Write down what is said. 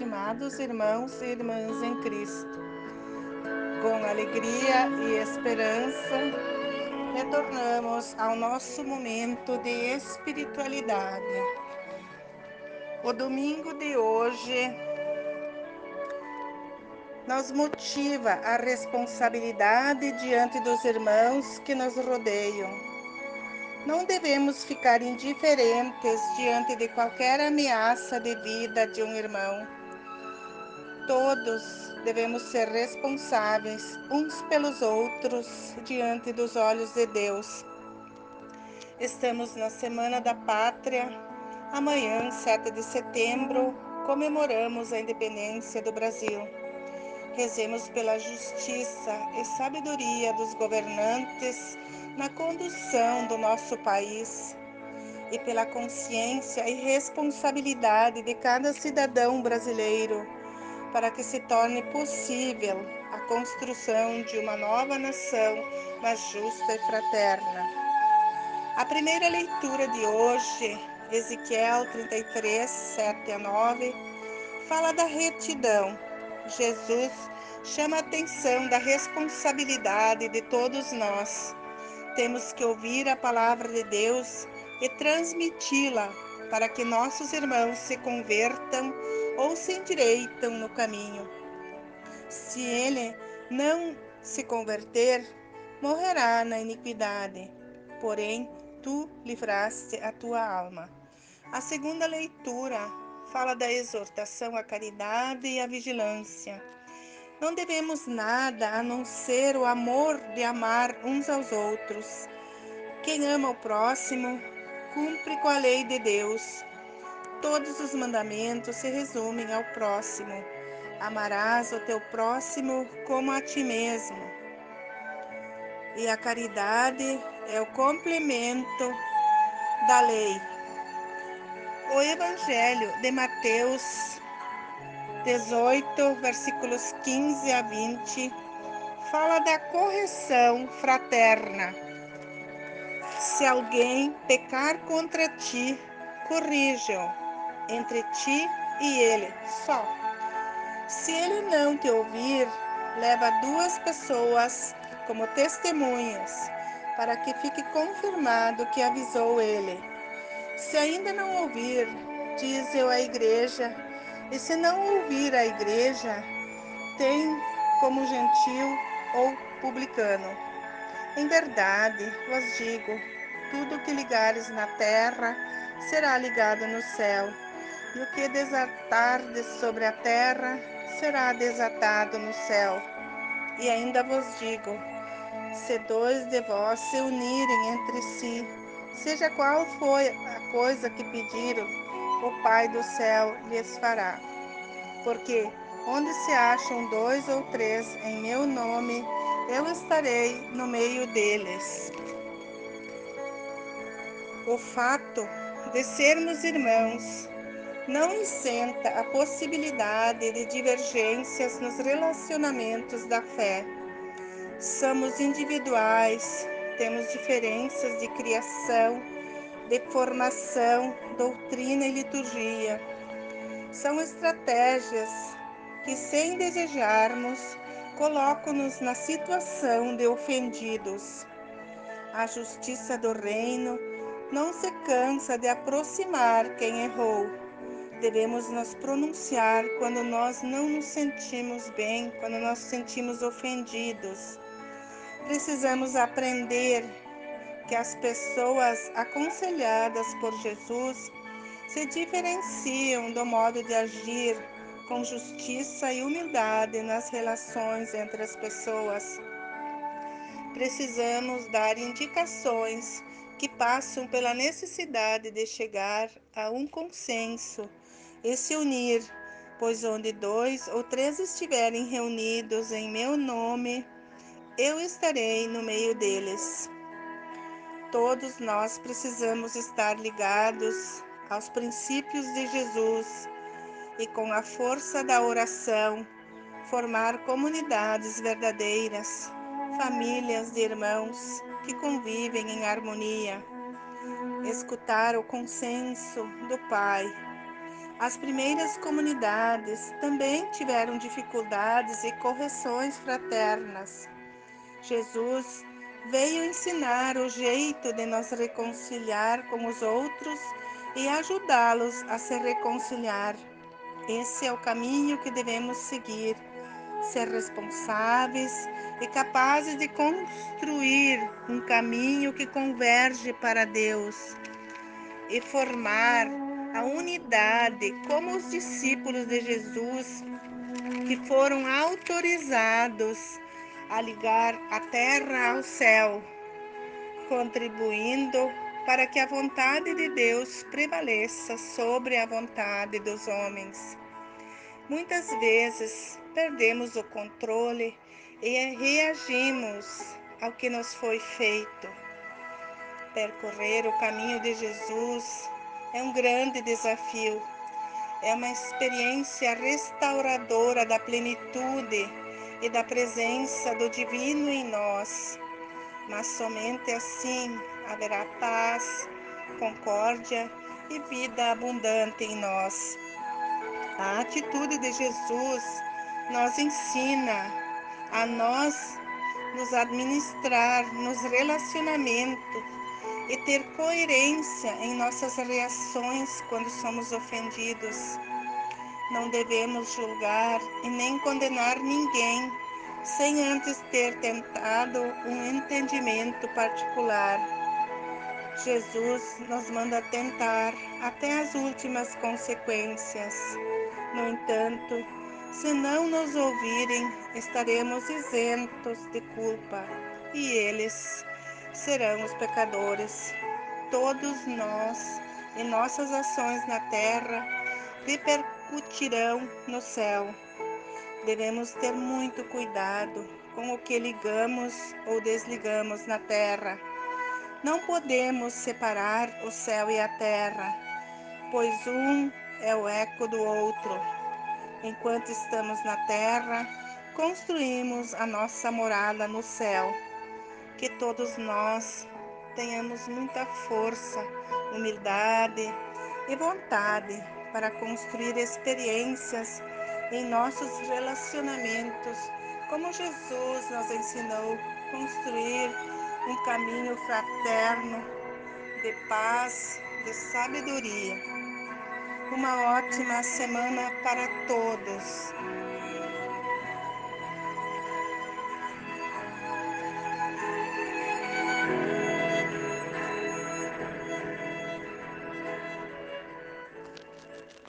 estimados irmãos e irmãs em Cristo. Com alegria e esperança, retornamos ao nosso momento de espiritualidade. O domingo de hoje nos motiva a responsabilidade diante dos irmãos que nos rodeiam não devemos ficar indiferentes diante de qualquer ameaça de vida de um irmão. Todos devemos ser responsáveis uns pelos outros diante dos olhos de Deus. Estamos na Semana da Pátria. Amanhã, 7 de setembro, comemoramos a independência do Brasil. Rezemos pela justiça e sabedoria dos governantes na condução do nosso país e pela consciência e responsabilidade de cada cidadão brasileiro para que se torne possível a construção de uma nova nação mais justa e fraterna. A primeira leitura de hoje, Ezequiel 33, 7 a 9, fala da retidão. Jesus chama a atenção da responsabilidade de todos nós temos que ouvir a palavra de Deus e transmiti-la para que nossos irmãos se convertam ou se endireitam no caminho. Se ele não se converter, morrerá na iniquidade. Porém, tu livraste a tua alma. A segunda leitura fala da exortação à caridade e à vigilância. Não devemos nada a não ser o amor de amar uns aos outros. Quem ama o próximo, cumpre com a lei de Deus. Todos os mandamentos se resumem ao próximo. Amarás o teu próximo como a ti mesmo. E a caridade é o complemento da lei. O Evangelho de Mateus 18, versículos 15 a 20, fala da correção fraterna. Se alguém pecar contra ti, corrija-o entre ti e ele só. Se ele não te ouvir, leva duas pessoas como testemunhas, para que fique confirmado que avisou ele. Se ainda não ouvir, diz eu à igreja, e se não ouvir a igreja, tem como gentil ou publicano. Em verdade, vos digo: tudo que ligares na terra será ligado no céu, e o que desatardes sobre a terra será desatado no céu. E ainda vos digo: se dois de vós se unirem entre si, seja qual for a coisa que pediram, o Pai do céu lhes fará. Porque onde se acham dois ou três em meu nome, eu estarei no meio deles. O fato de sermos irmãos não isenta a possibilidade de divergências nos relacionamentos da fé. Somos individuais, temos diferenças de criação, de formação, doutrina e liturgia. São estratégias que, sem desejarmos, colocam-nos na situação de ofendidos. A justiça do reino não se cansa de aproximar quem errou. Devemos nos pronunciar quando nós não nos sentimos bem, quando nós nos sentimos ofendidos. Precisamos aprender que as pessoas aconselhadas por Jesus se diferenciam do modo de agir com justiça e humildade nas relações entre as pessoas. Precisamos dar indicações que passam pela necessidade de chegar a um consenso e se unir, pois onde dois ou três estiverem reunidos em meu nome, eu estarei no meio deles. Todos nós precisamos estar ligados aos princípios de Jesus e, com a força da oração, formar comunidades verdadeiras, famílias de irmãos que convivem em harmonia. Escutar o consenso do Pai As primeiras comunidades também tiveram dificuldades e correções fraternas. Jesus veio ensinar o jeito de nos reconciliar com os outros e ajudá-los a se reconciliar. Esse é o caminho que devemos seguir, ser responsáveis e capazes de construir um caminho que converge para Deus e formar como os discípulos de Jesus que foram autorizados a ligar a terra ao céu, contribuindo para que a vontade de Deus prevaleça sobre a vontade dos homens. Muitas vezes perdemos o controle e reagimos ao que nos foi feito. Percorrer o caminho de Jesus é um grande desafio. É uma experiência restauradora da plenitude e da presença do divino em nós. Mas somente assim haverá paz, concórdia e vida abundante em nós. A atitude de Jesus nos ensina a nós nos administrar nos relacionamentos e ter coerência em nossas reações quando somos ofendidos. Não devemos julgar e nem condenar ninguém sem antes ter tentado um entendimento particular. Jesus nos manda tentar até as últimas consequências. No entanto, se não nos ouvirem, estaremos isentos de culpa e eles serão os pecadores. Todos nós e nossas ações na terra repercutirão no céu. Devemos ter muito cuidado com o que ligamos ou desligamos na terra. Não podemos separar o céu e a terra, pois um é o eco do outro. Enquanto estamos na terra, construímos a nossa morada no céu. Que todos nós tenhamos muita força, humildade e vontade para construir experiências em nossos relacionamentos, como Jesus nos ensinou construir um caminho fraterno de paz, de sabedoria. Uma ótima semana para todos.